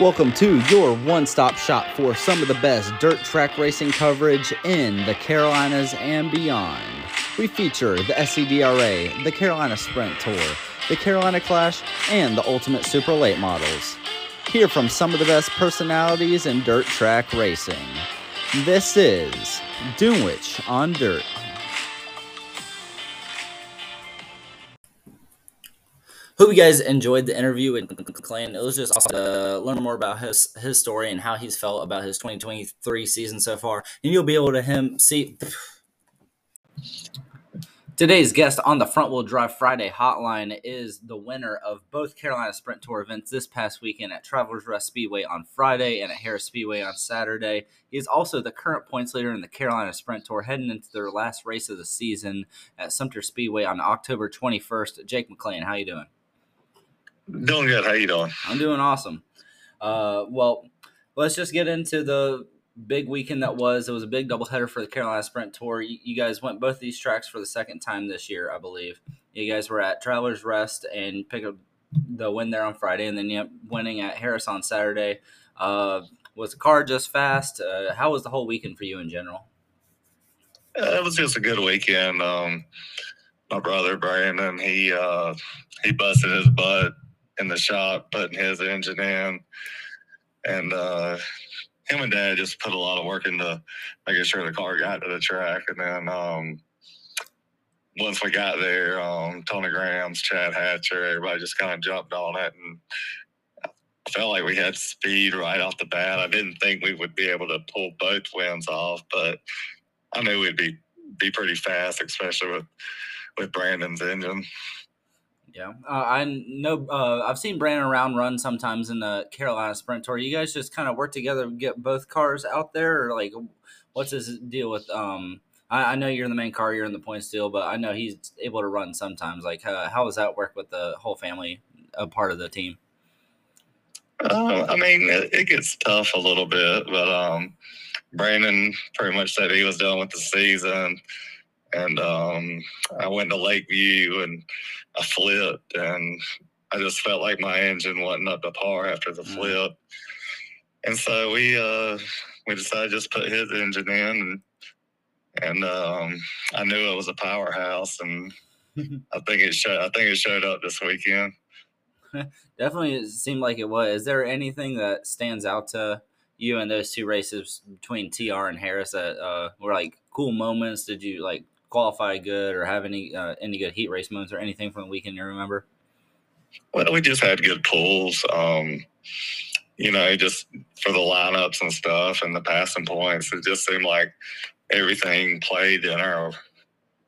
Welcome to your one stop shop for some of the best dirt track racing coverage in the Carolinas and beyond. We feature the SCDRA, the Carolina Sprint Tour, the Carolina Clash, and the Ultimate Super Late models. Hear from some of the best personalities in dirt track racing. This is Dunwich on Dirt. Hope you guys enjoyed the interview with McLain. It was just awesome to learn more about his his story and how he's felt about his 2023 season so far. And you'll be able to him see Today's guest on the Front Wheel Drive Friday hotline is the winner of both Carolina Sprint Tour events this past weekend at Travelers Rest Speedway on Friday and at Harris Speedway on Saturday. He is also the current points leader in the Carolina Sprint Tour heading into their last race of the season at Sumter Speedway on October 21st. Jake McLain, how you doing? Doing good. How you doing? I'm doing awesome. Uh, well, let's just get into the big weekend that was. It was a big doubleheader for the Carolina Sprint Tour. You, you, guys went both these tracks for the second time this year, I believe. You guys were at Travelers Rest and pick up the win there on Friday, and then you winning at Harris on Saturday. Uh, was the car just fast? Uh, how was the whole weekend for you in general? Uh, it was just a good weekend. Um, my brother Brandon, he uh, he busted his butt in the shop putting his engine in, and uh, him and Dad just put a lot of work into making sure the car got to the track. And then um, once we got there, um, Tony Grahams, Chad Hatcher, everybody just kind of jumped on it, and I felt like we had speed right off the bat. I didn't think we would be able to pull both wins off, but I knew we'd be be pretty fast, especially with with Brandon's engine. Yeah, uh, I know. Uh, I've seen Brandon around run sometimes in the Carolina Sprint Tour. You guys just kind of work together get both cars out there, or like, what's his deal with? Um, I, I know you're in the main car, you're in the points deal, but I know he's able to run sometimes. Like, uh, how does that work with the whole family, a part of the team? Uh, I mean, it, it, gets tough a little bit, but um, Brandon pretty much said he was done with the season and um, I went to Lakeview and I flipped, and I just felt like my engine wasn't up to par after the mm. flip, and so we uh, we decided to just put his engine in, and and um, I knew it was a powerhouse, and I think it showed. I think it showed up this weekend. Definitely, it seemed like it was. Is there anything that stands out to you in those two races between TR and Harris that uh, were like cool moments? Did you like qualify good or have any uh, any good heat race moments or anything from the weekend you remember? Well, we just had good pulls. Um, you know, just for the lineups and stuff and the passing points, it just seemed like everything played in our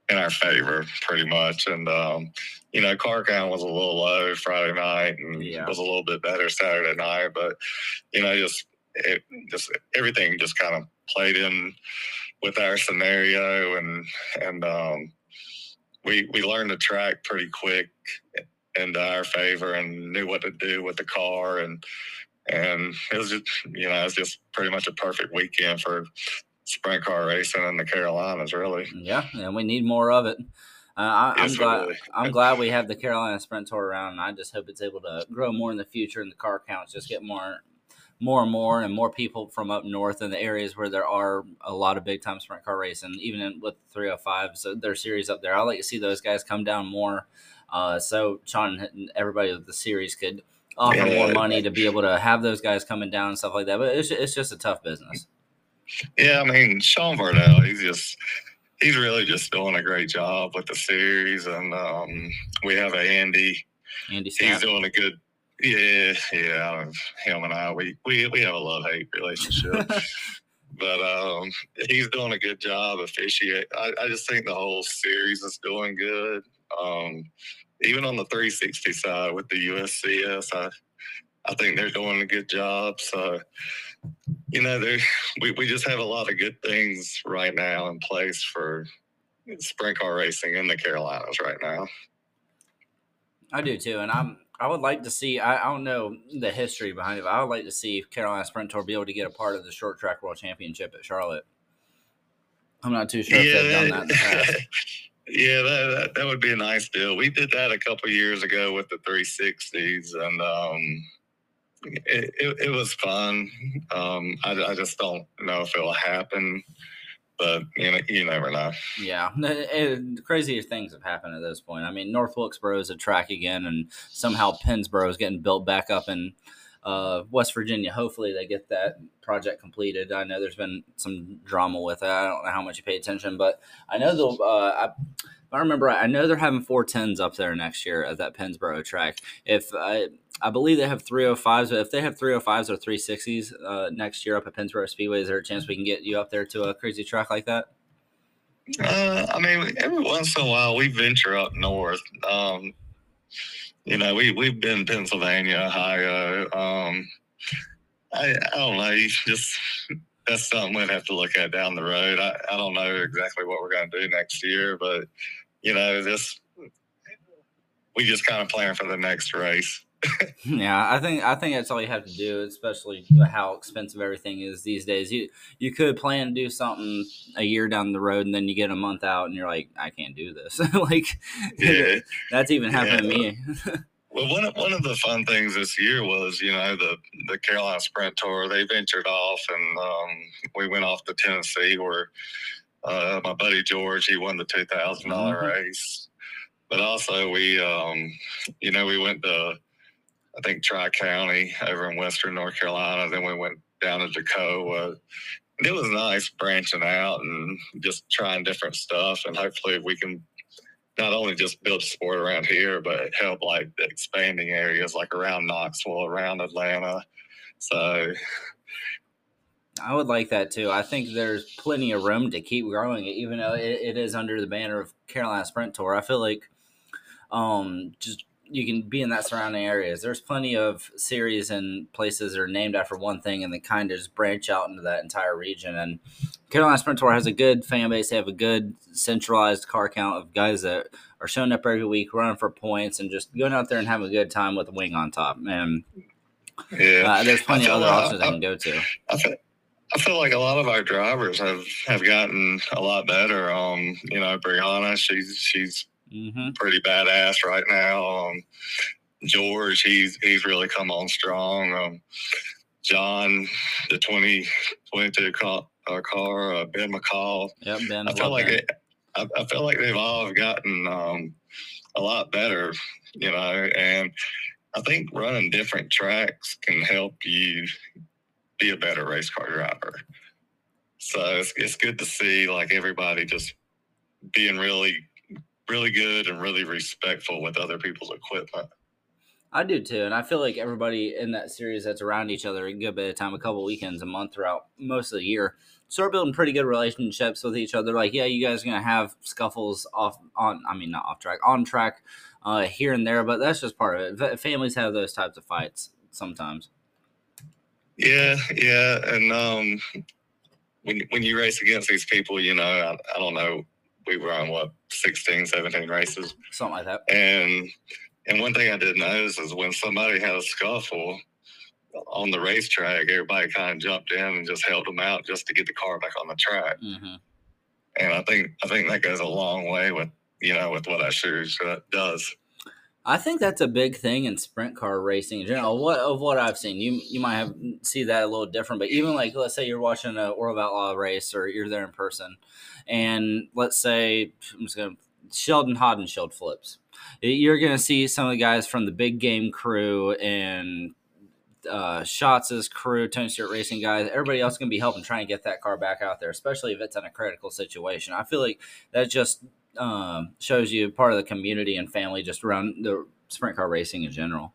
in our favor pretty much. And um, you know, car count was a little low Friday night and yeah. was a little bit better Saturday night, but you know, just it, just everything just kind of played in with our scenario and and um, we we learned the track pretty quick into our favor and knew what to do with the car and and it was just you know it was just pretty much a perfect weekend for sprint car racing in the Carolinas really yeah and we need more of it uh, I, am glad. Really. I'm glad we have the Carolina Sprint Tour around, and I just hope it's able to grow more in the future, and the car counts just get more more and more and more people from up north in the areas where there are a lot of big time sprint car racing, even in, with 305. So their series up there, I like to see those guys come down more. Uh, so Sean and everybody with the series could offer yeah. more money to be able to have those guys coming down and stuff like that. But it's, it's just a tough business. Yeah, I mean Sean Vardell, he's just he's really just doing a great job with the series, and um, we have a Andy. Andy, he's doing a good yeah, yeah. Him and I, we we we have a love hate relationship. but um, he's doing a good job officiating. I, I just think the whole series is doing good. Um, even on the 360 side with the USCS, I I think they're doing a good job. So, you know, we we just have a lot of good things right now in place for sprint car racing in the Carolinas right now. I do too, and I'm I would like to see. I, I, don't know the history behind it, but I would like to see if Carolina Sprint Tour be able to get a part of the short track world championship at Charlotte. I'm not too sure yeah, if they've done that past. Yeah, that, that, that would be a nice deal. We did that a couple years ago with the 360s, and um, it, it, it was fun. Um, I, I just don't know if it'll happen but you know, you never know. Yeah, it, it, crazier things have happened at this point. I mean, North Wilkesboro is a track again, and somehow Pennsboro is getting built back up in uh, West Virginia. Hopefully, they get that project completed. I know there's been some drama with it. I don't know how much you pay attention, but I know they'll. Uh, I, I remember I know they're having four tens up there next year at that Pennsboro track. If I, I believe they have 305s, but if they have 305s or 360s uh, next year up at Pennsboro Speedway, is there a chance we can get you up there to a crazy track like that? Uh, I mean, every once in a while we venture up north. Um, you know, we we've been Pennsylvania, Ohio. Um, I, I don't know. Just that's something we'd have to look at down the road. I, I don't know exactly what we're going to do next year, but you know, this we just kind of plan for the next race. yeah, I think I think that's all you have to do, especially how expensive everything is these days. You you could plan to do something a year down the road, and then you get a month out, and you're like, I can't do this. like, yeah, that's even happened yeah. to me. Well, one of, one of the fun things this year was, you know, the the Carolina Sprint Tour. They ventured off, and um, we went off to Tennessee, where uh, my buddy George he won the two thousand dollar mm-hmm. race. But also, we, um, you know, we went to I think Tri County over in Western North Carolina. Then we went down to Toccoa. It was nice branching out and just trying different stuff, and hopefully we can not only just build sport around here, but help like the expanding areas like around Knoxville, around Atlanta. So I would like that too. I think there's plenty of room to keep growing it, even though it, it is under the banner of Carolina Sprint Tour. I feel like um, just you can be in that surrounding areas. There's plenty of series and places that are named after one thing and they kind of just branch out into that entire region. And Carolina Sprint Tour has a good fan base. They have a good centralized car count of guys that are showing up every week, running for points, and just going out there and having a good time with a wing on top. And yeah, uh, there's plenty of other options I, I can go to. I feel, I feel like a lot of our drivers have have gotten a lot better. Um, you know, Brianna, she's she's mm-hmm. pretty badass right now. Um, George, he's he's really come on strong. Um, John, the 2022 car, uh, car uh, Ben McCall. Yep, Ben. I feel like it, I, I, feel like they've all gotten um, a lot better, you know, and I think running different tracks can help you be a better race car driver. So it's, it's good to see like everybody just being really really good and really respectful with other people's equipment. I do too, and I feel like everybody in that series that's around each other a good bit of time, a couple weekends, a month throughout most of the year, start building pretty good relationships with each other. Like, yeah, you guys are gonna have scuffles off on, I mean, not off track, on track, uh, here and there, but that's just part of it. Families have those types of fights sometimes. Yeah, yeah, and um, when when you race against these people, you know, I, I don't know we were on what 16, 17 races, something like that. And and one thing I did notice is when somebody had a scuffle on the racetrack, everybody kind of jumped in and just helped them out just to get the car back on the track. Mm-hmm. And I think I think that goes a long way with you know with what I series does. I think that's a big thing in sprint car racing in general. What of what I've seen, you you might have see that a little different, but even like let's say you're watching a World of Outlaw race or you're there in person, and let's say I'm just gonna Sheldon Haudenschild flips. You're gonna see some of the guys from the big game crew and uh, Schatz' crew, Tony Stewart Racing guys, everybody else going to be helping trying to get that car back out there, especially if it's in a critical situation. I feel like that just um, shows you part of the community and family just around the sprint car racing in general.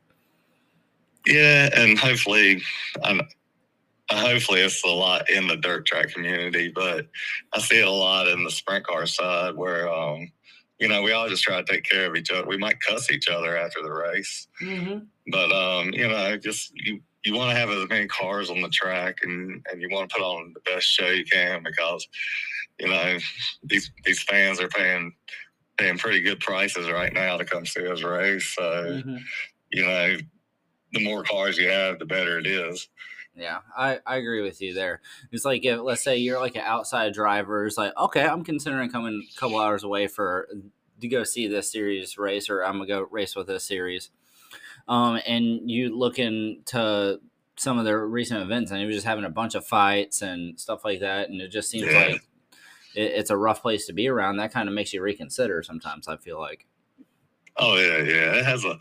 Yeah, and hopefully, I'm, hopefully it's a lot in the dirt track community, but I see it a lot in the sprint car side where, um, you know, we all just try to take care of each other. We might cuss each other after the race, mm-hmm. but um, you know, just you you want to have as many cars on the track and and you want to put on the best show you can because you know these these fans are paying paying pretty good prices right now to come see us race. So mm-hmm. you know, the more cars you have, the better it is. Yeah, I, I agree with you there. It's like if let's say you're like an outside driver, it's like okay, I'm considering coming a couple hours away for to go see this series race, or I'm gonna go race with this series. Um, and you look into some of their recent events, and he was just having a bunch of fights and stuff like that, and it just seems yeah. like it, it's a rough place to be around. That kind of makes you reconsider sometimes. I feel like. Oh yeah, yeah. It has a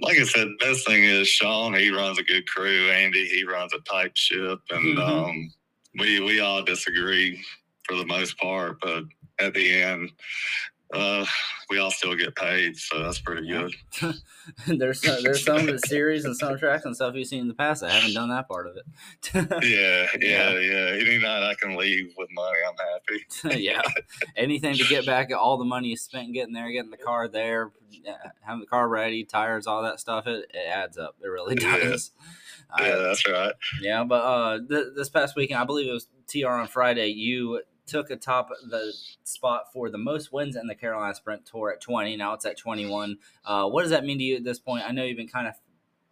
like I said. Best thing is Sean. He runs a good crew. Andy. He runs a tight ship, and mm-hmm. um, we we all disagree for the most part, but at the end, uh, we all still get paid, so that's pretty good. there's some, there's some of the series and some tracks and stuff you've seen in the past. I haven't done that part of it. yeah, yeah, yeah. Any night I can leave with money, I'm happy. yeah, anything to get back all the money you spent getting there, getting the car there, having the car ready, tires, all that stuff. It, it adds up. It really does. Yeah, yeah that's right. Yeah, but uh, th- this past weekend, I believe it was TR on Friday. You took a top the spot for the most wins in the Carolina Sprint Tour at 20. Now it's at 21. Uh, what does that mean to you at this point? I know you've been kind of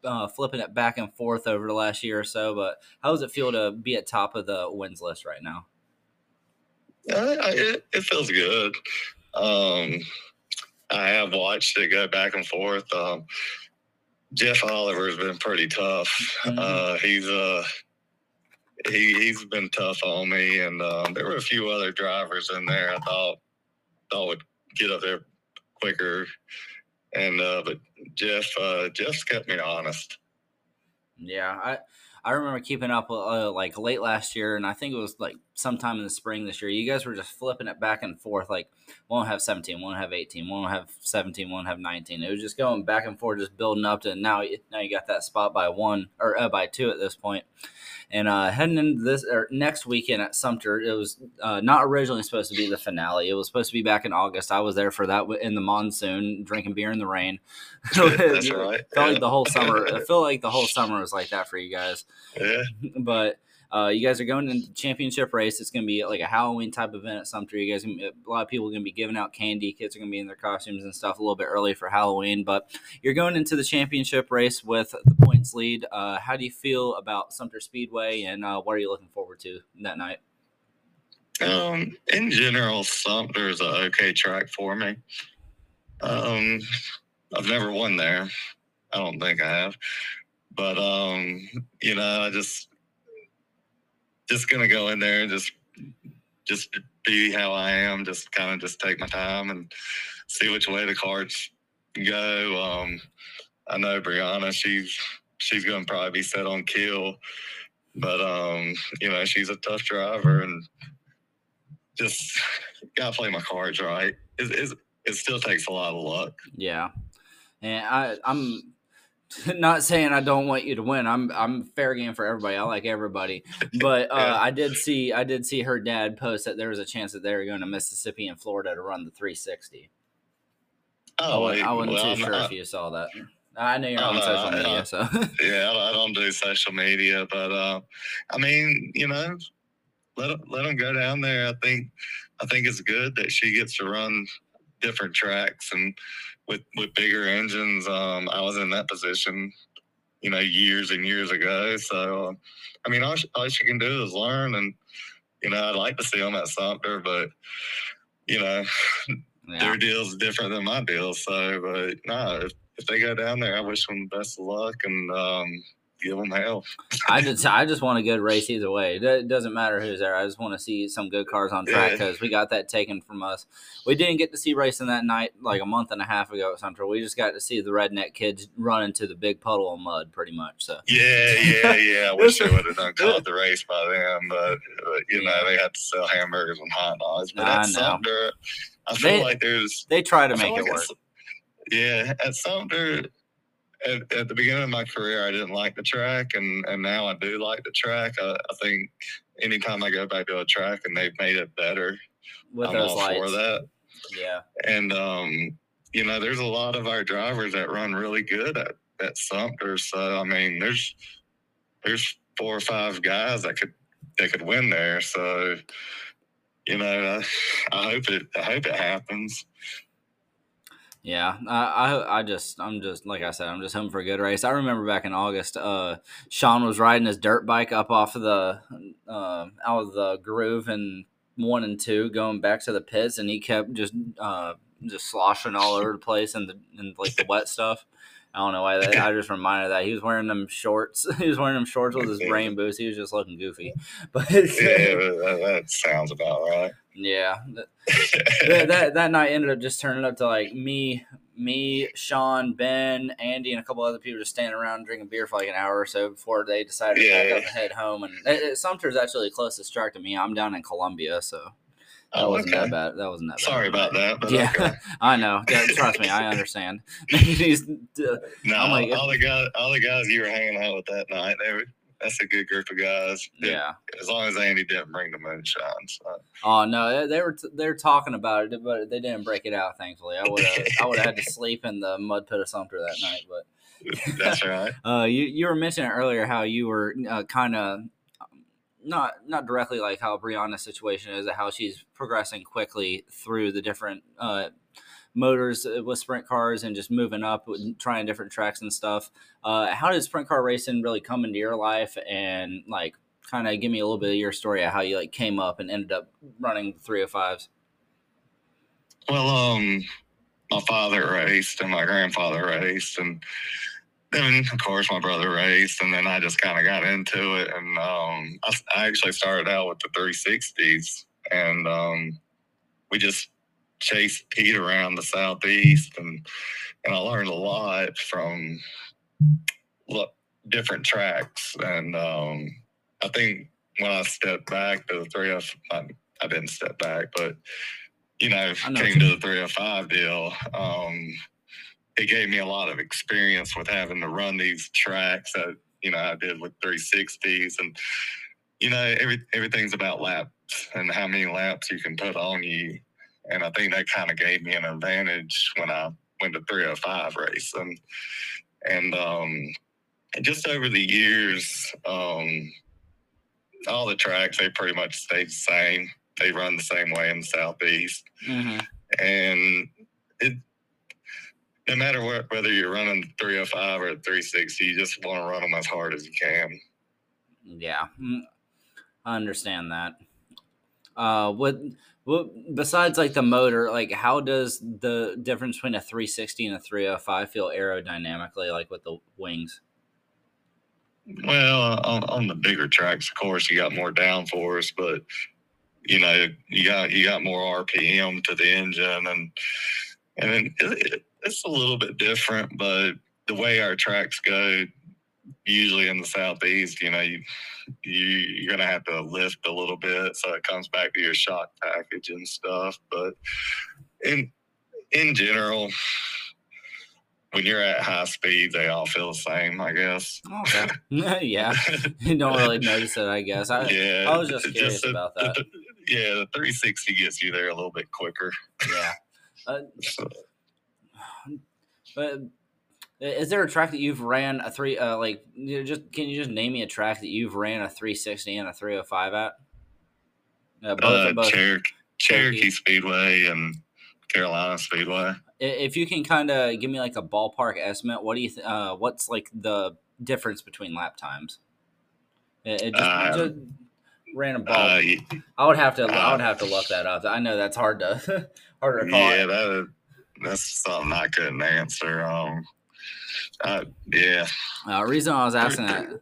uh, flipping it back and forth over the last year or so, but how does it feel to be at top of the wins list right now? Uh, it, it, feels good. Um, I have watched it go back and forth. Um, Jeff Oliver has been pretty tough. Mm-hmm. Uh, he's uh, he he's been tough on me, and um, there were a few other drivers in there. I thought thought would get up there quicker, and uh, but Jeff uh, kept me honest. Yeah, I I remember keeping up uh, like late last year, and I think it was like sometime in the spring this year. You guys were just flipping it back and forth. Like won't have 17, won't have 18, won't have 17, won't have 19. It was just going back and forth, just building up to now. Now you got that spot by one or uh, by two at this point. And uh, heading into this or next weekend at Sumter, it was uh, not originally supposed to be the finale. It was supposed to be back in August. I was there for that in the monsoon, drinking beer in the rain. That's right. felt like the whole summer. I feel like the whole summer was like that for you guys. Yeah. But uh, you guys are going into the championship race. It's going to be like a Halloween type event at Sumter. You guys, a lot of people are going to be giving out candy. Kids are going to be in their costumes and stuff a little bit early for Halloween. But you're going into the championship race with the points lead. Uh, how do you feel about Sumter Speedway, and uh, what are you looking forward to that night? Um, in general, Sumter is an okay track for me. Um, I've never won there. I don't think I have, but um, you know, I just just gonna go in there and just just be how I am. Just kind of just take my time and see which way the cards go. Um, I know Brianna, she's she's gonna probably be set on kill, but um, you know she's a tough driver and just gotta play my cards right. It, it, it still takes a lot of luck. Yeah, and I I'm not saying I don't want you to win. I'm I'm fair game for everybody. I like everybody, but uh, yeah. I did see I did see her dad post that there was a chance that they were going to Mississippi and Florida to run the 360. Oh, I, I wasn't well, too sure if you saw that. I know you're on uh, social media, so yeah, I don't do social media, but uh, I mean, you know, let let them go down there. I think I think it's good that she gets to run different tracks and with with bigger engines. Um, I was in that position, you know, years and years ago. So, um, I mean, all, all she can do is learn, and you know, I'd like to see them at Sumter, but you know, yeah. their deal's different than my deal. So, but no, if, if they go down there, I wish them the best of luck, and um, give them hell. I just I just want a good race either way. It doesn't matter who's there. I just want to see some good cars on track because yeah. we got that taken from us. We didn't get to see racing that night like a month and a half ago at Central. We just got to see the redneck kids run into the big puddle of mud, pretty much. So yeah, yeah, yeah. I wish they would have done caught the race by then, but, but you know they had to sell hamburgers and hot dogs. But at Sumter, I feel they, like there's they try to make like it work. Yeah, at Sumter at, at, the beginning of my career, I didn't like the track, and, and now I do like the track. I, I think anytime I go back to a track and they've made it better, with I'm all lights. for that. Yeah, and um, you know, there's a lot of our drivers that run really good at at Sumter. So I mean, there's there's four or five guys that could that could win there. So you know, I, I hope it I hope it happens. Yeah, I, I, I just, I'm just like I said, I'm just hoping for a good race. I remember back in August, uh, Sean was riding his dirt bike up off of the, uh, out of the groove and one and two, going back to the pits, and he kept just uh, just sloshing all over the place and the and like the wet stuff. I don't know why that. I just reminded that he was wearing them shorts. he was wearing them shorts with his brain boost. He was just looking goofy. But yeah, that, that sounds about right. Yeah, that, that that night ended up just turning up to like me, me, Sean, Ben, Andy, and a couple other people just standing around drinking beer for like an hour or so before they decided yeah. to pack up and head home. And it, it, Sumter's actually the closest track to me. I'm down in Columbia, so that oh, wasn't okay. that bad. That wasn't that bad. Sorry about that. yeah, okay. I know. Yeah, trust me, I understand. no, like, all the guys, all the guys you were hanging out with that night, they were. That's a good group of guys. Yeah. As long as Andy didn't bring the moonshine. So. Oh no, they were they were talking about it, but they didn't break it out. Thankfully, I would have I would have had to sleep in the mud pit of Sumter that night. But that's right. uh, you you were mentioning earlier how you were uh, kind of not not directly like how Brianna's situation is, how she's progressing quickly through the different uh, motors uh, with sprint cars and just moving up, trying different tracks and stuff. Uh, how did sprint car racing really come into your life? And like, kind of give me a little bit of your story of how you like came up and ended up running three of fives? Well, um, my father raced and my grandfather raced, and then of course my brother raced and then i just kind of got into it and um, I, I, actually started out with the 360s and um, we just chased pete around the southeast and and i learned a lot from look, different tracks and um, i think when i stepped back to the 3F, I, I didn't step back but you know, know came to the 305 deal um, it gave me a lot of experience with having to run these tracks that you know I did with 360s and you know every, everything's about laps and how many laps you can put on you. And I think that kind of gave me an advantage when I went to 305 race and and um just over the years um all the tracks they pretty much stayed the same. They run the same way in the southeast. Mm-hmm. and it no matter what, whether you're running 305 or 360, you just want to run them as hard as you can. Yeah, mm, I understand that. Uh, what, what besides like the motor, like how does the difference between a 360 and a 305 feel aerodynamically, like with the wings? Well, on, on the bigger tracks, of course, you got more downforce, but you know, you got you got more RPM to the engine, and and then it, it's a little bit different, but the way our tracks go, usually in the southeast, you know, you, you you're gonna have to lift a little bit, so it comes back to your shock package and stuff. But in in general, when you're at high speed, they all feel the same, I guess. Okay. yeah, you don't really notice it, I guess. I, yeah, I was just curious just about that. The, yeah, the 360 gets you there a little bit quicker. Yeah. Uh, so. But is there a track that you've ran a three uh, like you just can you just name me a track that you've ran a 360 and a 305 at? Uh, both, uh, both Cherokee, Cherokee Speedway and Carolina Speedway. If you can kind of give me like a ballpark estimate, what do you th- uh, what's like the difference between lap times? It, it just, uh, just random ball. Uh, I would have to I would have to look that up. I know that's hard to hard to call. Yeah, that that's something I couldn't answer. Um, uh, yeah. Uh, reason I was asking that.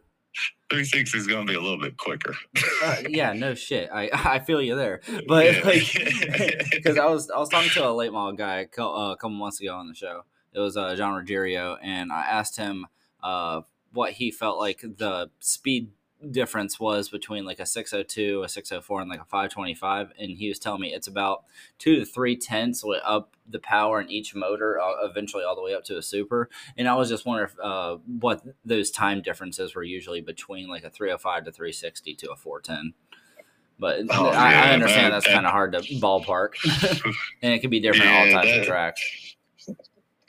360 is going to be a little bit quicker. uh, yeah, no shit. I I feel you there, but yeah. like because I was I was talking to a late model guy a uh, couple months ago on the show. It was uh, John Ruggiero, and I asked him uh, what he felt like the speed difference was between like a 602 a 604 and like a 525 and he was telling me it's about two to three tenths up the power in each motor uh, eventually all the way up to a super and i was just wondering if, uh, what those time differences were usually between like a 305 to 360 to a 410 but oh, I, yeah, I, understand that's kind of hard to ballpark and it can be different yeah, all types that, of tracks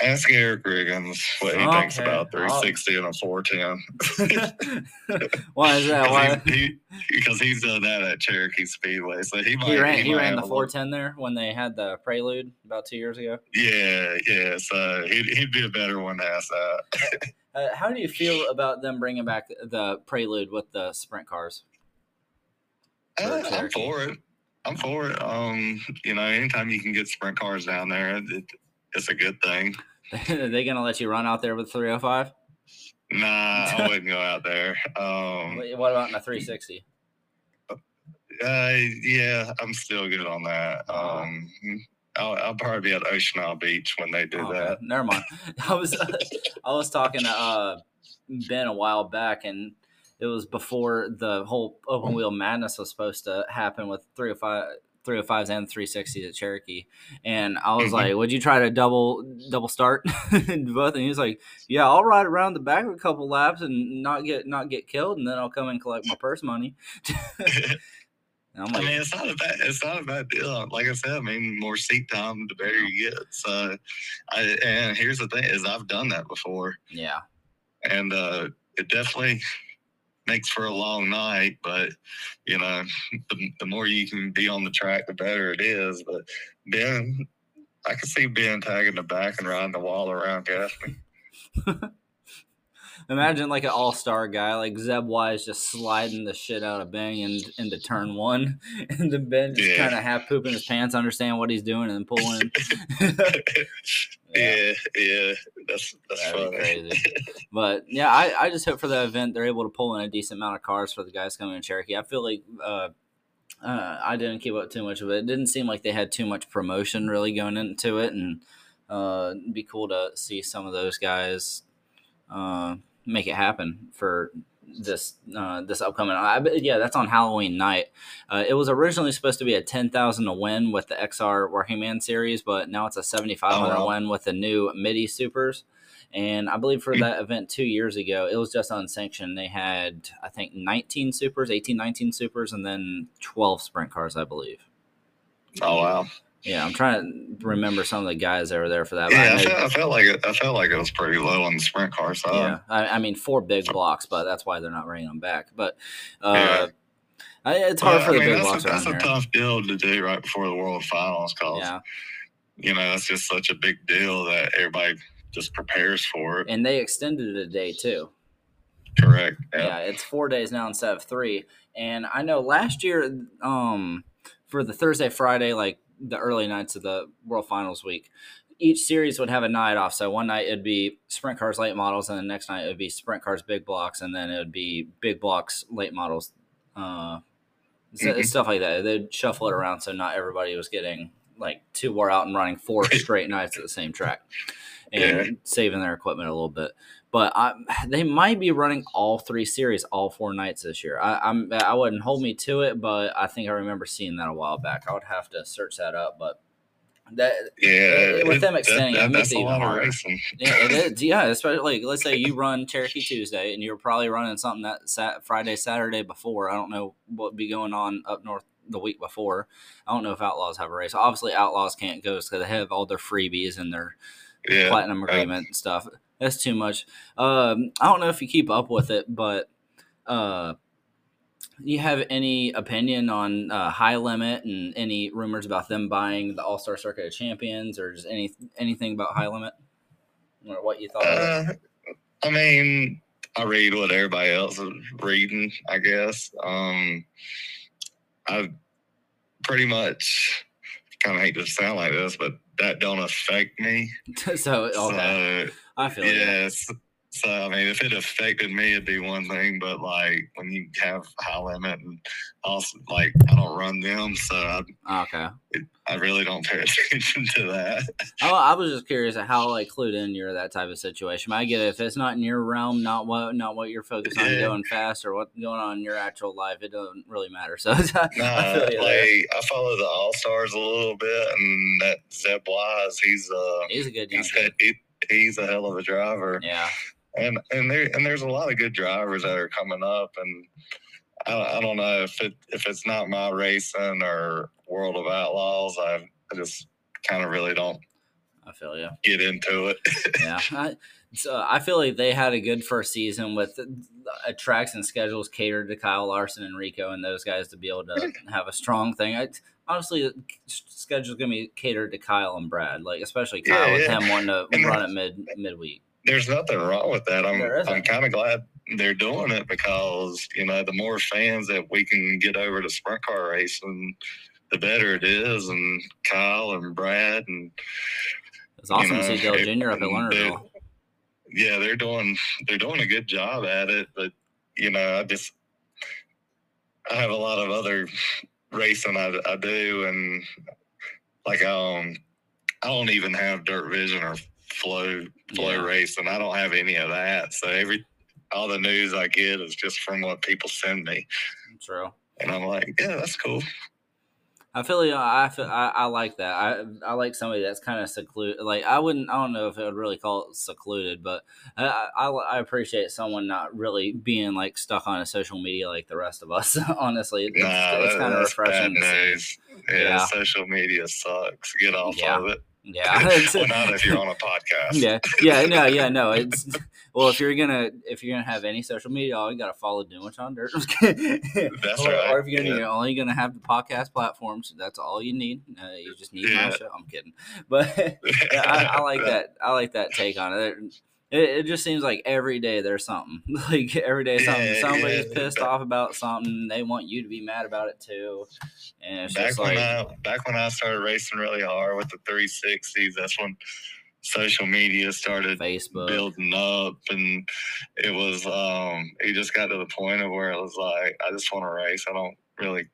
Ask Eric Riggins what he okay. thinks about 360 and a 410. Why is that? Why? He, because he's done that at Cherokee Speedway, so he might. He ran, he, he ran the 410 there when they had the Prelude about two years ago. Yeah, yeah. So he'd, he'd be a better one to ask that. uh, how do you feel about them bringing back the Prelude with the sprint cars? Uh, I'm for it. I'm for it. Um, you know, anytime you can get sprint cars down there, it, it's a good thing. Are they gonna let you run out there with 305? Nah, I wouldn't go out there. Um, what about in a 360? Uh, yeah, I'm still good on that. Uh-huh. Um, I'll, I'll, probably be at Ocean Isle Beach when they do okay. that. Never mind. I was I was talking to uh, Ben a while back, and it was before the whole open wheel madness was supposed to happen with 305 305s and 360s at Cherokee. And I was mm-hmm. like, Would you try to double double start both? And he was like, Yeah, I'll ride around the back of a couple laps and not get not get killed and then I'll come and collect my purse money. Like, i mean, it's not a bad, it's not a bad deal. Like I said, I mean, more seat time, the better you get. So, I, and here's the thing: is I've done that before. Yeah. And uh, it definitely makes for a long night, but you know, the, the more you can be on the track, the better it is. But Ben, I can see Ben tagging the back and riding the wall around Gaffney. Imagine like an all star guy like Zeb Wise just sliding the shit out of Ben and into turn one, and then Ben just yeah. kind of half pooping his pants, understand what he's doing, and then pulling. yeah. yeah, yeah, that's that's That'd crazy. but yeah, I, I just hope for the event they're able to pull in a decent amount of cars for the guys coming in Cherokee. I feel like uh, uh, I didn't keep up too much of it. It didn't seem like they had too much promotion really going into it, and uh, it'd be cool to see some of those guys uh, make it happen for this uh, this upcoming. I, yeah, that's on Halloween night. Uh, it was originally supposed to be a ten thousand to win with the XR Working Man series, but now it's a seventy five hundred oh, wow. win with the new MIDI Supers. And I believe for that event two years ago, it was just unsanctioned. They had, I think, 19 supers, 18, 19 supers, and then 12 sprint cars, I believe. Oh, wow. Yeah, I'm trying to remember some of the guys that were there for that. Yeah, I, felt, I, felt, like it. I felt like it was pretty low on the sprint car side. Yeah, I, I mean four big blocks, but that's why they're not bringing them back. But uh, yeah. I, it's hard for the I mean, big blocks. A, that's a tough deal to do right before the World Finals, cause yeah. you know that's just such a big deal that everybody just prepares for it. And they extended it a day too. Correct. Yeah, yeah it's four days now instead of three. And I know last year, um, for the Thursday Friday, like the early nights of the World Finals week. Each series would have a night off. So one night it'd be sprint cars late models, and the next night it would be sprint cars big blocks, and then it would be big blocks late models, uh, mm-hmm. stuff like that. They'd shuffle it around so not everybody was getting like too wore out and running four straight nights at the same track, and yeah. saving their equipment a little bit but I, they might be running all three series all four nights this year. I, I'm I wouldn't hold me to it, but I think I remember seeing that a while back. I would have to search that up, but that yeah, with them extending, that, that, it makes it even harder. Yeah, it is. Yeah, especially like let's say you run Cherokee Tuesday, and you're probably running something that sat Friday, Saturday before. I don't know what would be going on up north the week before. I don't know if Outlaws have a race. Obviously, Outlaws can't go because they have all their freebies and their yeah, platinum agreement and stuff that's too much. Um, I don't know if you keep up with it, but uh, you have any opinion on uh, High Limit and any rumors about them buying the All Star Circuit of Champions, or just any anything about High Limit, or what you thought? Uh, I mean, I read what everybody else is reading. I guess um, I pretty much kind of hate to sound like this, but that don't affect me. so okay. So, I feel yes. So I mean, if it affected me, it'd be one thing. But like when you have high limit and also like I don't run them, so I, okay, it, I really don't pay attention to that. Oh, I was just curious at how like clued in you're that type of situation. I get it. If it's not in your realm, not what not what you're focused on yeah. going fast or what's going on in your actual life, it doesn't really matter. So nah, I like I follow the All Stars a little bit, and that Zeb Wise, he's uh he's a good he's, he, he's a hell of a driver. Yeah and and there and there's a lot of good drivers that are coming up, and I, I don't know if it if it's not my racing or World of Outlaws, I, I just kind of really don't. I feel you. Get into it. yeah, I, so I feel like they had a good first season with uh, tracks and schedules catered to Kyle Larson and Rico and those guys to be able to have a strong thing. I, honestly, the schedule's gonna be catered to Kyle and Brad, like especially Kyle yeah, with yeah. him wanting to and run it mid midweek there's nothing wrong with that. I'm I'm kind of glad they're doing it because you know the more fans that we can get over to sprint car racing, the better it is. And Kyle and Brad and it's awesome you know, to see Dale Jr. up at Lernerville. Yeah, they're doing they're doing a good job at it, but you know, I just I have a lot of other racing I, I do, and like um, I don't even have DIRTVision or flow flow yeah. and I don't have any of that. So every all the news I get is just from what people send me. True. And I'm like, yeah, that's cool. I feel like I feel I, I like that. I I like somebody that's kind of secluded. Like I wouldn't. I don't know if I would really call it secluded, but I, I, I appreciate someone not really being like stuck on a social media like the rest of us. Honestly, it's, nah, it's kind of refreshing. Yeah, yeah, social media sucks. Get off yeah. of it. Yeah, not if you're on a podcast. Yeah, yeah, no, yeah, no. It's well, if you're gonna if you're gonna have any social media, all you gotta follow Doing What's on Dirt. that's or, right. Or if you're, gonna, yeah. you're only gonna have the podcast platforms, that's all you need. Uh, you just need yeah. my show. I'm kidding, but yeah, I, I, like that. I like that take on it. It, it just seems like every day there's something. Like every day something. Yeah, Somebody's yeah. pissed off about something. They want you to be mad about it too. And back when like, I back when I started racing really hard with the 360s, that's when social media started Facebook building up and it was um it just got to the point of where it was like I just want to race. I don't really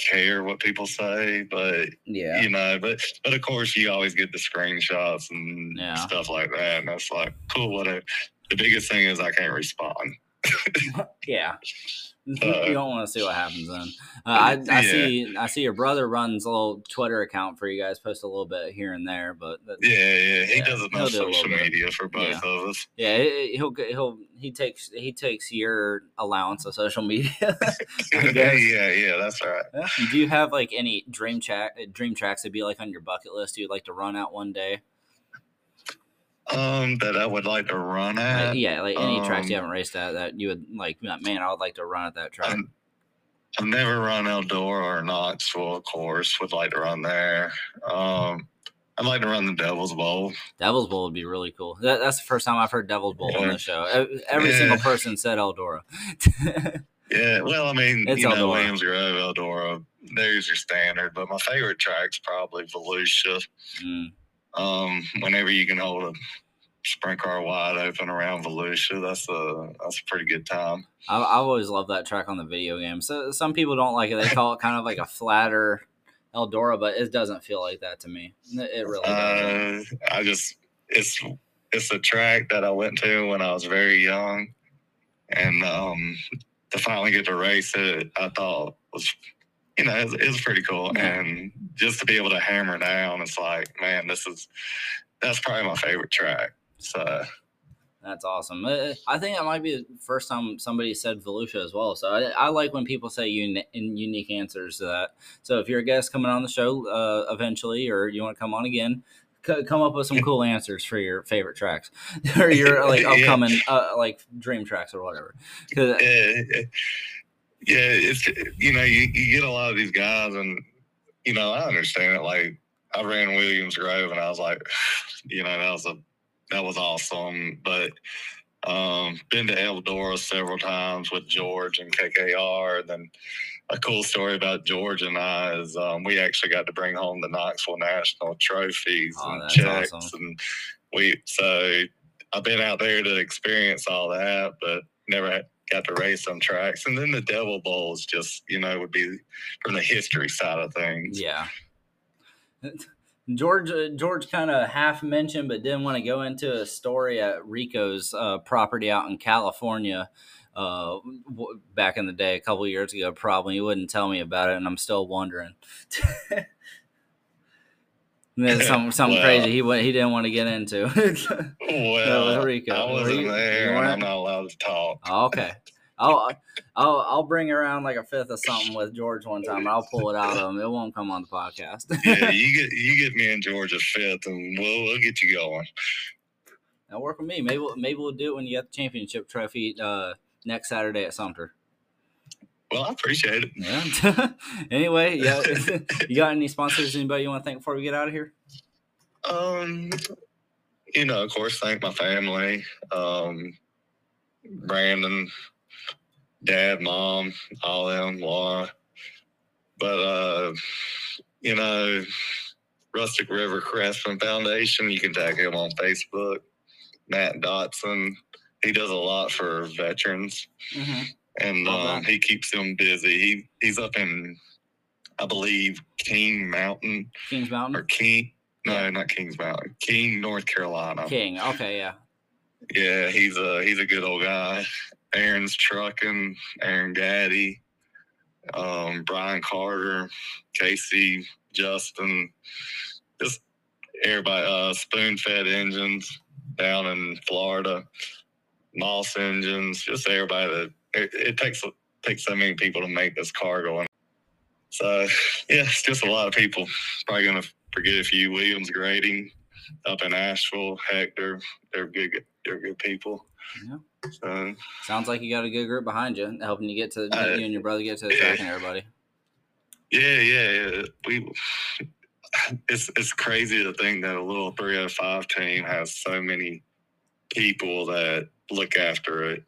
care what people say, but yeah, you know, but but of course you always get the screenshots and yeah. stuff like that, and that's like cool. Whatever. The biggest thing is I can't respond. yeah, you don't want to see what happens then. Uh, I, I yeah. see. I see your brother runs a little Twitter account for you guys. Post a little bit here and there, but yeah, yeah, he yeah, does enough social media for both yeah. of us. Yeah, he'll he'll he takes he takes your allowance of social media. yeah, yeah, that's right. Do you have like any dream track dream tracks to be like on your bucket list? You'd like to run out one day? Um, that I would like to run at. Like, yeah, like any um, tracks you um, haven't raced at that you would like. Man, I would like to run at that track. I'm, I've never run Eldora or Knoxville, of course. Would like to run there. Um, I'd like to run the Devil's Bowl. Devil's Bowl would be really cool. That, that's the first time I've heard Devil's Bowl yeah. on the show. Every yeah. single person said Eldora. yeah, well, I mean, it's you Eldora. know, Williams Grove, Eldora, there's your standard. But my favorite track's probably Volusia. Mm. Um, whenever you can hold a sprint car wide open around Volusia. That's a that's a pretty good time. I, I always love that track on the video game. So some people don't like it. They call it kind of like a flatter Eldora, but it doesn't feel like that to me. It really doesn't. Uh, I just it's it's a track that I went to when I was very young, and um, to finally get to race it, I thought was you know, it was, it was pretty cool. And just to be able to hammer down, it's like, man, this is that's probably my favorite track. So that's awesome. Uh, I think that might be the first time somebody said Volusia as well. So I, I like when people say uni- unique answers to that. So if you're a guest coming on the show uh, eventually, or you want to come on again, c- come up with some cool answers for your favorite tracks or your like upcoming yeah. uh, like dream tracks or whatever. yeah, yeah, it's you know you, you get a lot of these guys, and you know I understand it. Like I ran Williams Grove, and I was like, you know that was a that was awesome. But um, been to Eldora several times with George and KKR. And then a cool story about George and I is um, we actually got to bring home the Knoxville National trophies oh, and checks, awesome. and we so I've been out there to experience all that, but never got to race on tracks. And then the Devil Bowls just you know would be from the history side of things. Yeah. George uh, George kind of half mentioned, but didn't want to go into a story at Rico's uh, property out in California uh, w- back in the day, a couple years ago. Probably he wouldn't tell me about it, and I'm still wondering. something something well, crazy he he didn't want to get into. well, Rico. I wasn't there, and I'm not allowed to talk. Oh, okay. I'll I'll I'll bring around like a fifth of something with George one time. I'll pull it out of him. It won't come on the podcast. yeah, you get you get me and George a fifth, and we'll we'll get you going. That'll work with me. Maybe we'll, maybe we'll do it when you get the championship trophy uh, next Saturday at Sumter. Well, I appreciate it. Yeah. anyway, yeah. you got any sponsors? Anybody you want to thank before we get out of here? Um, you know, of course, thank my family, um, Brandon, dad, mom, all of them, Laura. but uh, you know, Rustic River Craftsman Foundation. You can tag him on Facebook. Matt Dotson. He does a lot for veterans, mm-hmm. And um, he keeps them busy. He he's up in, I believe, King Mountain. Kings Mountain or King? No, not Kings Mountain. King, North Carolina. King. Okay, yeah. Yeah, he's a he's a good old guy. Aaron's trucking. Aaron Gaddy, um, Brian Carter, Casey, Justin, just everybody. Uh, spoon fed engines down in Florida, Moss engines, just everybody that it, it takes takes so many people to make this car going. So yeah, it's just a lot of people. Probably gonna forget a few. Williams Grading up in Asheville, Hector. They're they're good. They're good people. Yeah. So, Sounds like you got a good group behind you, helping you get to uh, you and your brother get to the track and everybody. Yeah, yeah, yeah. We it's it's crazy to think that a little 305 team has so many people that look after it,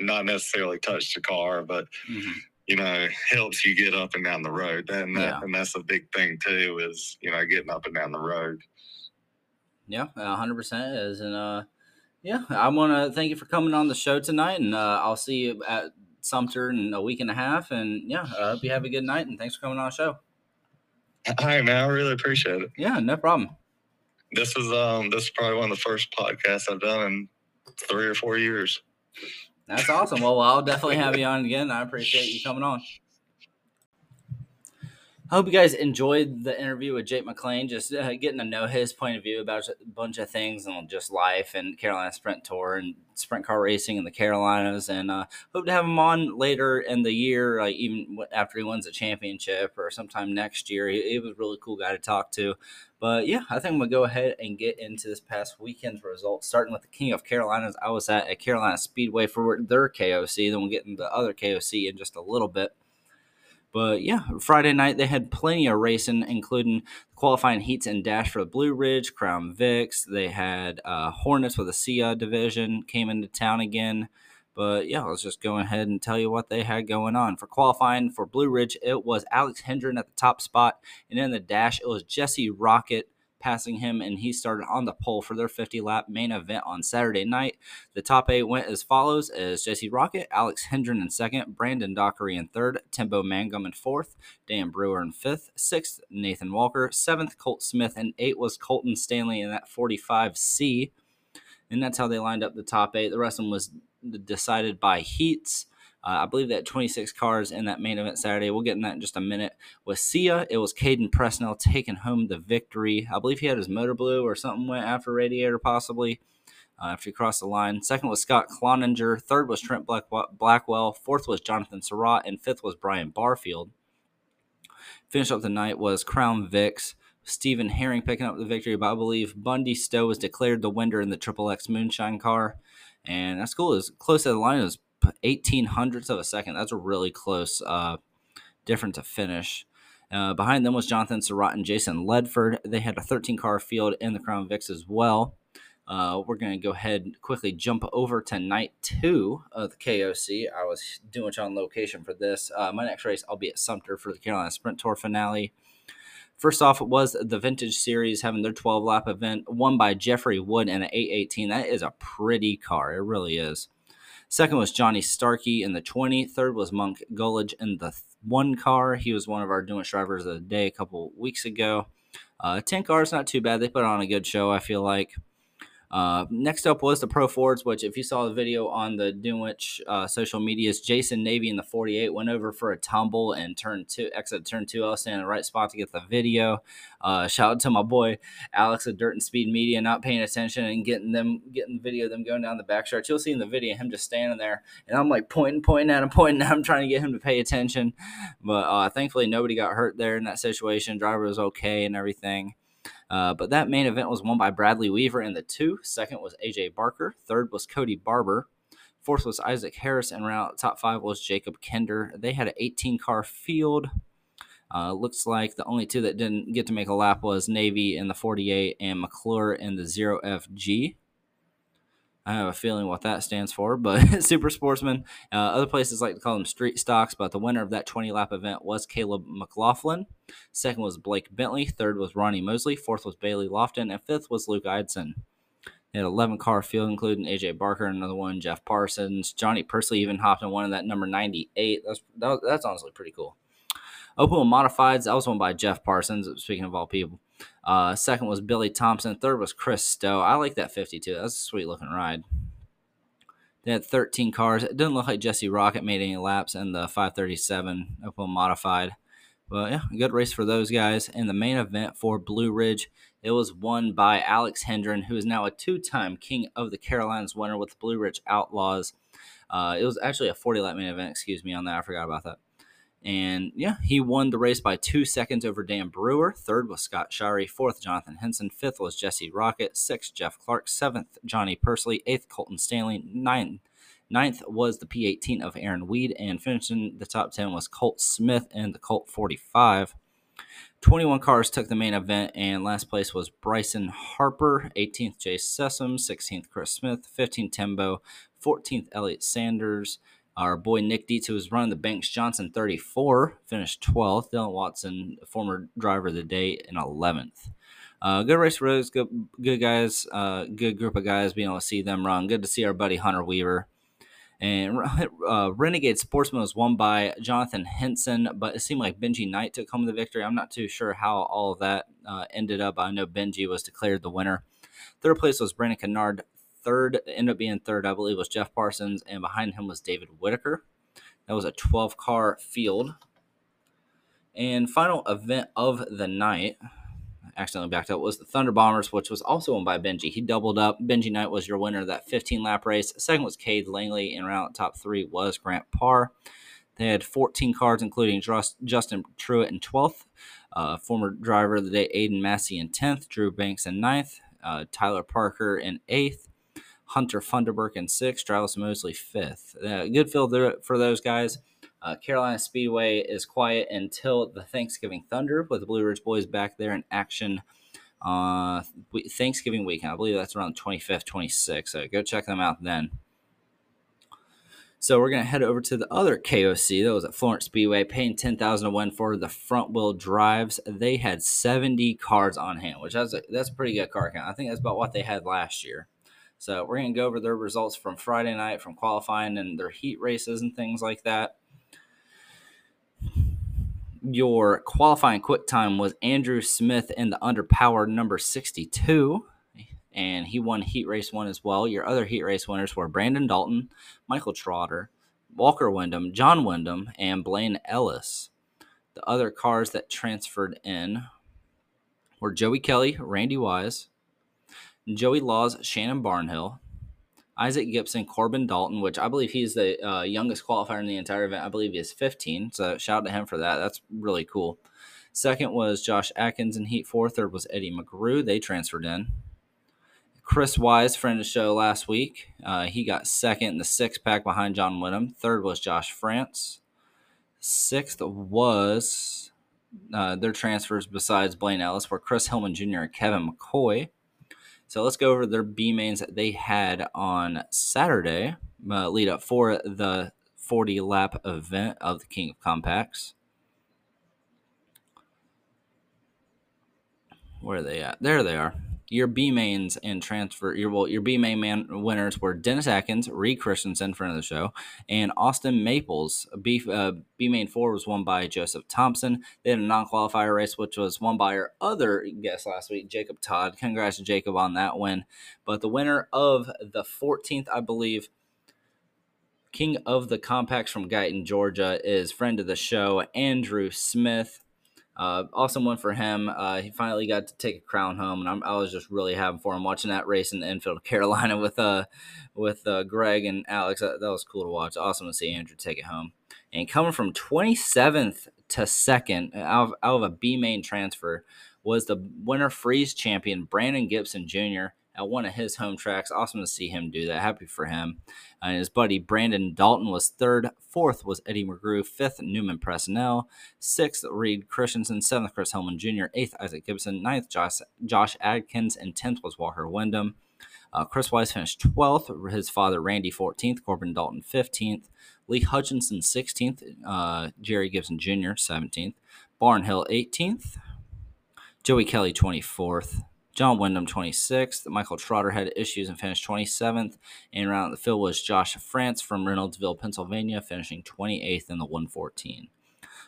not necessarily touch the car, but mm-hmm. you know helps you get up and down the road, and that, yeah. and that's a big thing too is you know getting up and down the road. Yeah, hundred percent is, and uh, yeah, I want to thank you for coming on the show tonight, and uh, I'll see you at Sumter in a week and a half, and yeah, I hope you have a good night, and thanks for coming on the show. Hi, man. I really appreciate it. Yeah, no problem. This is um this is probably one of the first podcasts I've done in three or four years. That's awesome. Well, I'll definitely have you on again. I appreciate you coming on. I hope you guys enjoyed the interview with Jake McLain, just uh, getting to know his point of view about a bunch of things and just life and Carolina Sprint Tour and sprint car racing in the Carolinas. And uh, hope to have him on later in the year, like even after he wins a championship or sometime next year. He, he was a really cool guy to talk to. But yeah, I think I'm gonna go ahead and get into this past weekend's results, starting with the King of Carolinas. I was at a Carolina Speedway for their KOC. Then we'll get into the other KOC in just a little bit. But yeah, Friday night they had plenty of racing, including qualifying heats and dash for the Blue Ridge, Crown Vics. They had uh, Hornets with the SIA division came into town again. But yeah, let's just go ahead and tell you what they had going on. For qualifying for Blue Ridge, it was Alex Hendren at the top spot. And in the dash, it was Jesse Rocket passing him, and he started on the pole for their 50 lap main event on Saturday night. The top eight went as follows as Jesse Rocket, Alex Hendren in second, Brandon Dockery in third, Timbo Mangum in fourth, Dan Brewer in fifth, sixth, Nathan Walker, seventh, Colt Smith, and eight was Colton Stanley in that 45C. And that's how they lined up the top eight. The rest of them was decided by heats. Uh, I believe that 26 cars in that main event Saturday. We'll get in that in just a minute. With Sia, it was Caden Presnell taking home the victory. I believe he had his motor blue or something went after radiator, possibly. Uh, after he crossed the line. Second was Scott Cloninger. Third was Trent Blackwell. Fourth was Jonathan Surratt. And fifth was Brian Barfield. Finish up the night was Crown Vics. Stephen Herring picking up the victory, but I believe Bundy Stowe was declared the winner in the Triple X Moonshine car. And that school is close to the line. Was 18 hundredths of a second. That's a really close uh, difference to finish. Uh, behind them was Jonathan Surratt and Jason Ledford. They had a 13 car field in the Crown Vics as well. Uh, we're going to go ahead quickly jump over to night two of the KOC. I was doing it on location for this. Uh, my next race, I'll be at Sumter for the Carolina Sprint Tour finale. First off, it was the Vintage Series having their 12 lap event, won by Jeffrey Wood in an 818. That is a pretty car. It really is. Second was Johnny Starkey in the 20. Third was Monk Gullidge in the one car. He was one of our Duance drivers of the day a couple weeks ago. Uh, 10 cars, not too bad. They put on a good show, I feel like. Uh, next up was the Pro Fords, which, if you saw the video on the Dunewich uh, social medias, Jason Navy in the 48 went over for a tumble and turned two, exit turn two. I was in the right spot to get the video. Uh, shout out to my boy Alex at Dirt and Speed Media, not paying attention and getting them, getting the video of them going down the back stretch. You'll see in the video him just standing there, and I'm like pointing, pointing at him, pointing at him, trying to get him to pay attention. But uh, thankfully, nobody got hurt there in that situation. Driver was okay and everything. Uh, but that main event was won by Bradley Weaver in the two. Second was AJ Barker. Third was Cody Barber. Fourth was Isaac Harris, and round top five was Jacob Kender. They had an 18 car field. Uh, looks like the only two that didn't get to make a lap was Navy in the 48 and McClure in the 0FG. I have a feeling what that stands for, but Super Sportsman. Uh, other places like to call them street stocks, but the winner of that 20 lap event was Caleb McLaughlin. Second was Blake Bentley. Third was Ronnie Mosley. Fourth was Bailey Lofton. And fifth was Luke Eidson. They had 11 car field, including AJ Barker, and another one, Jeff Parsons. Johnny Persley even hopped in one of that number 98. That's, that, that's honestly pretty cool. With modifieds. That was one by Jeff Parsons, speaking of all people. Uh, second was Billy Thompson. Third was Chris Stowe. I like that 52. That's a sweet looking ride. They had 13 cars. It didn't look like Jesse Rocket made any laps in the 537 Open modified. But yeah, good race for those guys. And the main event for Blue Ridge, it was won by Alex Hendren, who is now a two time King of the Carolinas winner with the Blue Ridge Outlaws. Uh, it was actually a 40 lap main event. Excuse me on that. I forgot about that. And yeah, he won the race by two seconds over Dan Brewer. Third was Scott Shirey. Fourth, Jonathan Henson. Fifth was Jesse Rocket. Sixth, Jeff Clark. Seventh, Johnny Persley. Eighth, Colton Stanley. Ninth, ninth was the P18 of Aaron Weed. And finishing the top 10 was Colt Smith and the Colt 45. 21 cars took the main event, and last place was Bryson Harper, 18th Jay Sessom, 16th Chris Smith, 15th Tembo, 14th Elliott Sanders, our boy Nick Dietz, who was running the Banks Johnson 34, finished 12th. Dylan Watson, former driver of the day, in 11th. Uh, good race for those good, good guys, uh, good group of guys, being able to see them run. Good to see our buddy Hunter Weaver. And uh, Renegade Sportsman was won by Jonathan Henson, but it seemed like Benji Knight took home the victory. I'm not too sure how all of that uh, ended up. I know Benji was declared the winner. Third place was Brandon Kennard third, ended up being third, I believe, was Jeff Parsons, and behind him was David Whitaker. That was a 12 car field. And final event of the night, accidentally backed up, was the Thunder Bombers, which was also won by Benji. He doubled up. Benji Knight was your winner of that 15 lap race. Second was Cade Langley, and around top three was Grant Parr. They had 14 cars, including Justin Truitt in 12th, uh, former driver of the day Aiden Massey in 10th, Drew Banks in 9th, uh, Tyler Parker in 8th, Hunter Funderburk in sixth, Travis Mosley fifth. Uh, good field for those guys. Uh, Carolina Speedway is quiet until the Thanksgiving Thunder with the Blue Ridge Boys back there in action uh, Thanksgiving weekend. I believe that's around 25th, 26th. So go check them out then. So we're going to head over to the other KOC that was at Florence Speedway, paying 10000 to win for the front wheel drives. They had 70 cars on hand, which that's a, that's a pretty good car count. I think that's about what they had last year. So we're going to go over their results from Friday night, from qualifying and their heat races and things like that. Your qualifying quick time was Andrew Smith in the underpowered number 62, and he won heat race one as well. Your other heat race winners were Brandon Dalton, Michael Trotter, Walker Wyndham, John Wyndham, and Blaine Ellis. The other cars that transferred in were Joey Kelly, Randy Wise, Joey Laws, Shannon Barnhill, Isaac Gibson, Corbin Dalton, which I believe he's the uh, youngest qualifier in the entire event. I believe he is 15. So shout out to him for that. That's really cool. Second was Josh Atkins in Heat 4. Third was Eddie McGrew. They transferred in. Chris Wise, friend of the show last week. Uh, he got second in the six pack behind John Whittam. Third was Josh France. Sixth was uh, their transfers besides Blaine Ellis were Chris Hillman Jr. and Kevin McCoy. So let's go over their B mains that they had on Saturday, uh, lead up for the 40 lap event of the King of Compacts. Where are they at? There they are your B mains and transfer your well your B main man winners were Dennis Atkins, Reed Christensen, friend of the show, and Austin Maples. B uh, B main four was won by Joseph Thompson. They had a non qualifier race which was won by our other guest last week, Jacob Todd. Congrats to Jacob on that win. But the winner of the 14th, I believe. King of the Compacts from Guyton, Georgia, is friend of the show, Andrew Smith. Uh, awesome one for him. Uh, he finally got to take a crown home, and I'm, i was just really happy for him watching that race in the infield of Carolina with uh with uh, Greg and Alex. That, that was cool to watch. Awesome to see Andrew take it home. And coming from 27th to second out of, out of a B main transfer was the winter freeze champion Brandon Gibson Jr at one of his home tracks. Awesome to see him do that. Happy for him. Uh, his buddy Brandon Dalton was third. Fourth was Eddie McGrew. Fifth, Newman Presnell. Sixth, Reed Christensen. Seventh, Chris Hellman Jr. Eighth, Isaac Gibson. Ninth, Josh, Josh Adkins. And tenth was Walker Wyndham. Uh, Chris Wise finished 12th. His father, Randy, 14th. Corbin Dalton, 15th. Lee Hutchinson, 16th. Uh, Jerry Gibson Jr., 17th. Barnhill, 18th. Joey Kelly, 24th. John Wyndham, 26th. Michael Trotter had issues and finished 27th. And around the field was Josh France from Reynoldsville, Pennsylvania, finishing 28th in the 114.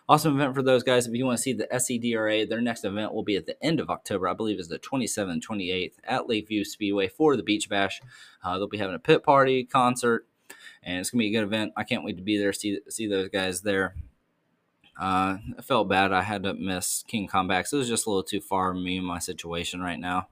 Awesome event for those guys. If you want to see the SEDRA, their next event will be at the end of October. I believe is the 27th, 28th at Lakeview Speedway for the Beach Bash. Uh, they'll be having a pit party, concert, and it's gonna be a good event. I can't wait to be there, see see those guys there. Uh, I felt bad. I had to miss King Comebacks. It was just a little too far me and my situation right now.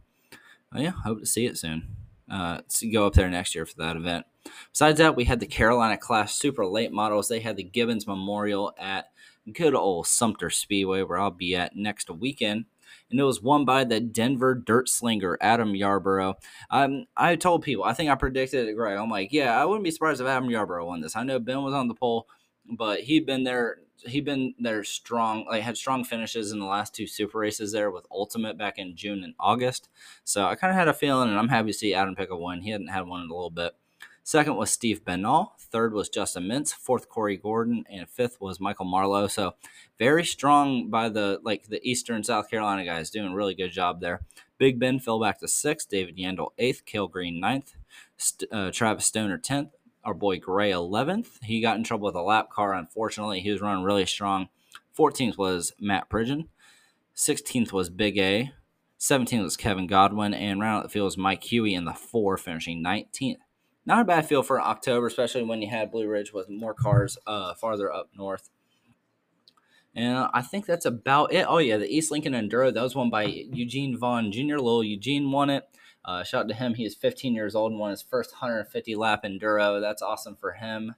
But yeah, hope to see it soon. Uh, go up there next year for that event. Besides that, we had the Carolina class Super Late Models. They had the Gibbons Memorial at good old Sumter Speedway, where I'll be at next weekend. And it was won by the Denver Dirt Slinger, Adam Yarborough. Um, I told people, I think I predicted it right. I'm like, yeah, I wouldn't be surprised if Adam Yarborough won this. I know Ben was on the pole, but he'd been there. He'd been there strong, like had strong finishes in the last two super races there with Ultimate back in June and August. So I kind of had a feeling, and I'm happy to see Adam pick a win. He hadn't had one in a little bit. Second was Steve Benall. Third was Justin Mintz. Fourth, Corey Gordon, and fifth was Michael Marlowe. So very strong by the like the Eastern South Carolina guys, doing a really good job there. Big Ben fell back to sixth. David Yandel eighth. Kale Green ninth. Uh, Travis Stoner tenth. Our boy Gray eleventh. He got in trouble with a lap car. Unfortunately, he was running really strong. Fourteenth was Matt Pridgeon. Sixteenth was Big A. 17th was Kevin Godwin, and round out the field was Mike Huey in the four, finishing 19th not a bad feel for October, especially when you had Blue Ridge with more cars uh, farther up north. And I think that's about it. Oh, yeah, the East Lincoln Enduro. That was won by Eugene Vaughn Jr. Little Eugene won it. Uh, shout out to him. He is 15 years old and won his first 150 lap Enduro. That's awesome for him.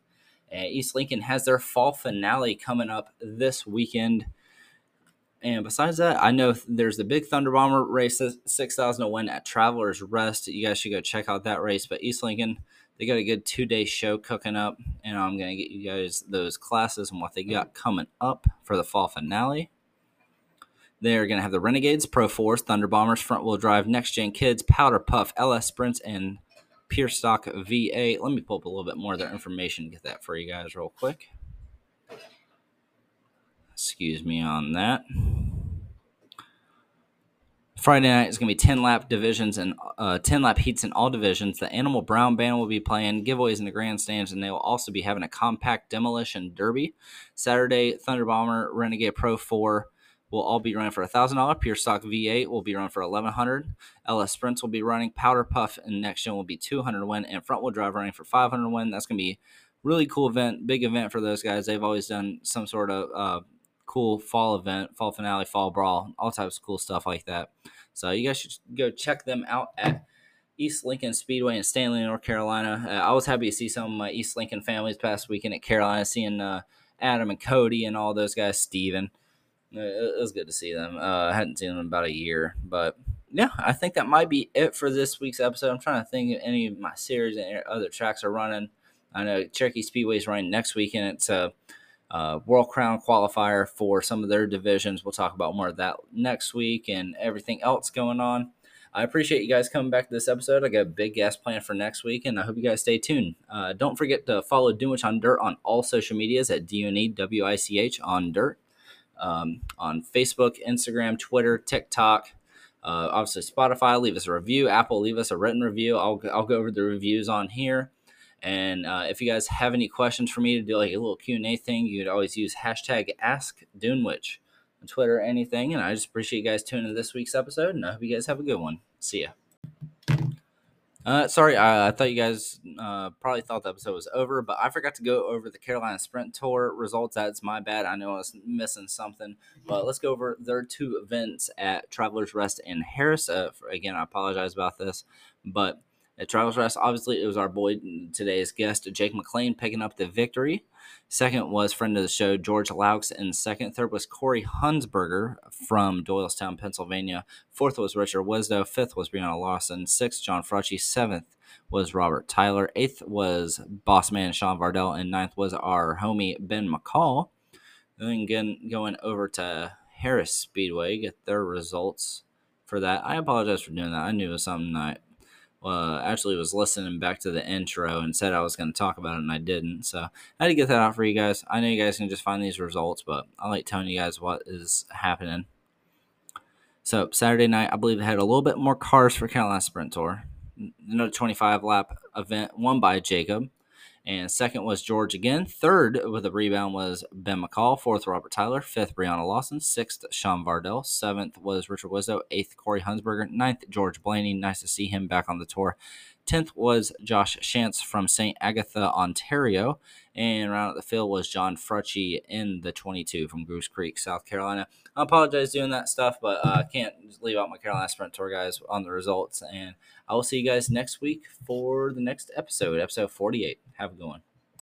And East Lincoln has their fall finale coming up this weekend. And besides that, I know there's the big Thunder Bomber race, 6,000 to win at Travelers Rest. You guys should go check out that race. But East Lincoln, they got a good two day show cooking up, and I'm going to get you guys those classes and what they got coming up for the fall finale. They're going to have the Renegades, Pro Force, Thunder Bombers, Front Wheel Drive, Next Gen Kids, Powder Puff, LS Sprints, and Pure Stock V8. Let me pull up a little bit more of their information, get that for you guys real quick. Excuse me on that. Friday night is going to be 10 lap divisions and uh, 10 lap heats in all divisions. The Animal Brown Band will be playing giveaways in the grandstands, and they will also be having a compact demolition derby. Saturday, Thunder Bomber Renegade Pro 4 will all be running for $1,000. Pure Stock V8 will be running for 1100 LS Sprints will be running. Powder Puff and Next Gen will be 200 win, and Front Wheel Drive running for 500 win. That's going to be really cool event, big event for those guys. They've always done some sort of uh, cool fall event, fall finale, fall brawl, all types of cool stuff like that. So you guys should go check them out at East Lincoln Speedway in Stanley, North Carolina. Uh, I was happy to see some of my East Lincoln families past weekend at Carolina, seeing uh, Adam and Cody and all those guys, Steven. It was good to see them. Uh, I hadn't seen them in about a year, but yeah, I think that might be it for this week's episode. I'm trying to think if any of my series and other tracks are running. I know Cherokee Speedway is running next weekend. It's a uh, World Crown qualifier for some of their divisions. We'll talk about more of that next week and everything else going on. I appreciate you guys coming back to this episode. I got a big guest plan for next week, and I hope you guys stay tuned. Uh, don't forget to follow Dunewich on Dirt on all social medias at D-U-N-E-W-I-C-H on Dirt. Um, on Facebook, Instagram, Twitter, TikTok, uh, obviously Spotify. Leave us a review. Apple, leave us a written review. I'll, I'll go over the reviews on here. And uh, if you guys have any questions for me to do like a little Q and A thing, you would always use hashtag Ask Dunewich on Twitter or anything. And I just appreciate you guys tuning in this week's episode, and I hope you guys have a good one. See ya. Uh, sorry, I, I, thought you guys uh, probably thought the episode was over, but I forgot to go over the Carolina Sprint Tour results. That's my bad. I know I was missing something, but let's go over their two events at Travelers Rest in Harris. Uh, for, again, I apologize about this, but at Travelers Rest, obviously, it was our boy today's guest, Jake McLain, picking up the victory. Second was friend of the show, George Laux. And second, third was Corey Hunsberger from Doylestown, Pennsylvania. Fourth was Richard Wisdo. Fifth was Brianna Lawson. Sixth, John Fracci. Seventh was Robert Tyler. Eighth was boss man Sean Vardell. And ninth was our homie Ben McCall. Then again, going over to Harris Speedway, get their results for that. I apologize for doing that. I knew it was something I uh, actually was listening back to the intro and said I was going to talk about it, and I didn't. So I had to get that out for you guys. I know you guys can just find these results, but I like telling you guys what is happening. So Saturday night, I believe they had a little bit more cars for Carolina Sprint Tour. Another 25 lap event won by Jacob. And second was George again. Third with a rebound was Ben McCall. Fourth, Robert Tyler. Fifth, Brianna Lawson. Sixth, Sean Vardell. Seventh was Richard Wizzo. Eighth, Corey Hunsberger. Ninth, George Blaney. Nice to see him back on the tour. Tenth was Josh Shantz from St. Agatha, Ontario. And around at the field was John Frutchy in the 22 from Goose Creek, South Carolina. I apologize doing that stuff, but I uh, can't leave out my Carolina Sprint Tour guys on the results. And I will see you guys next week for the next episode, episode 48. Have a good one.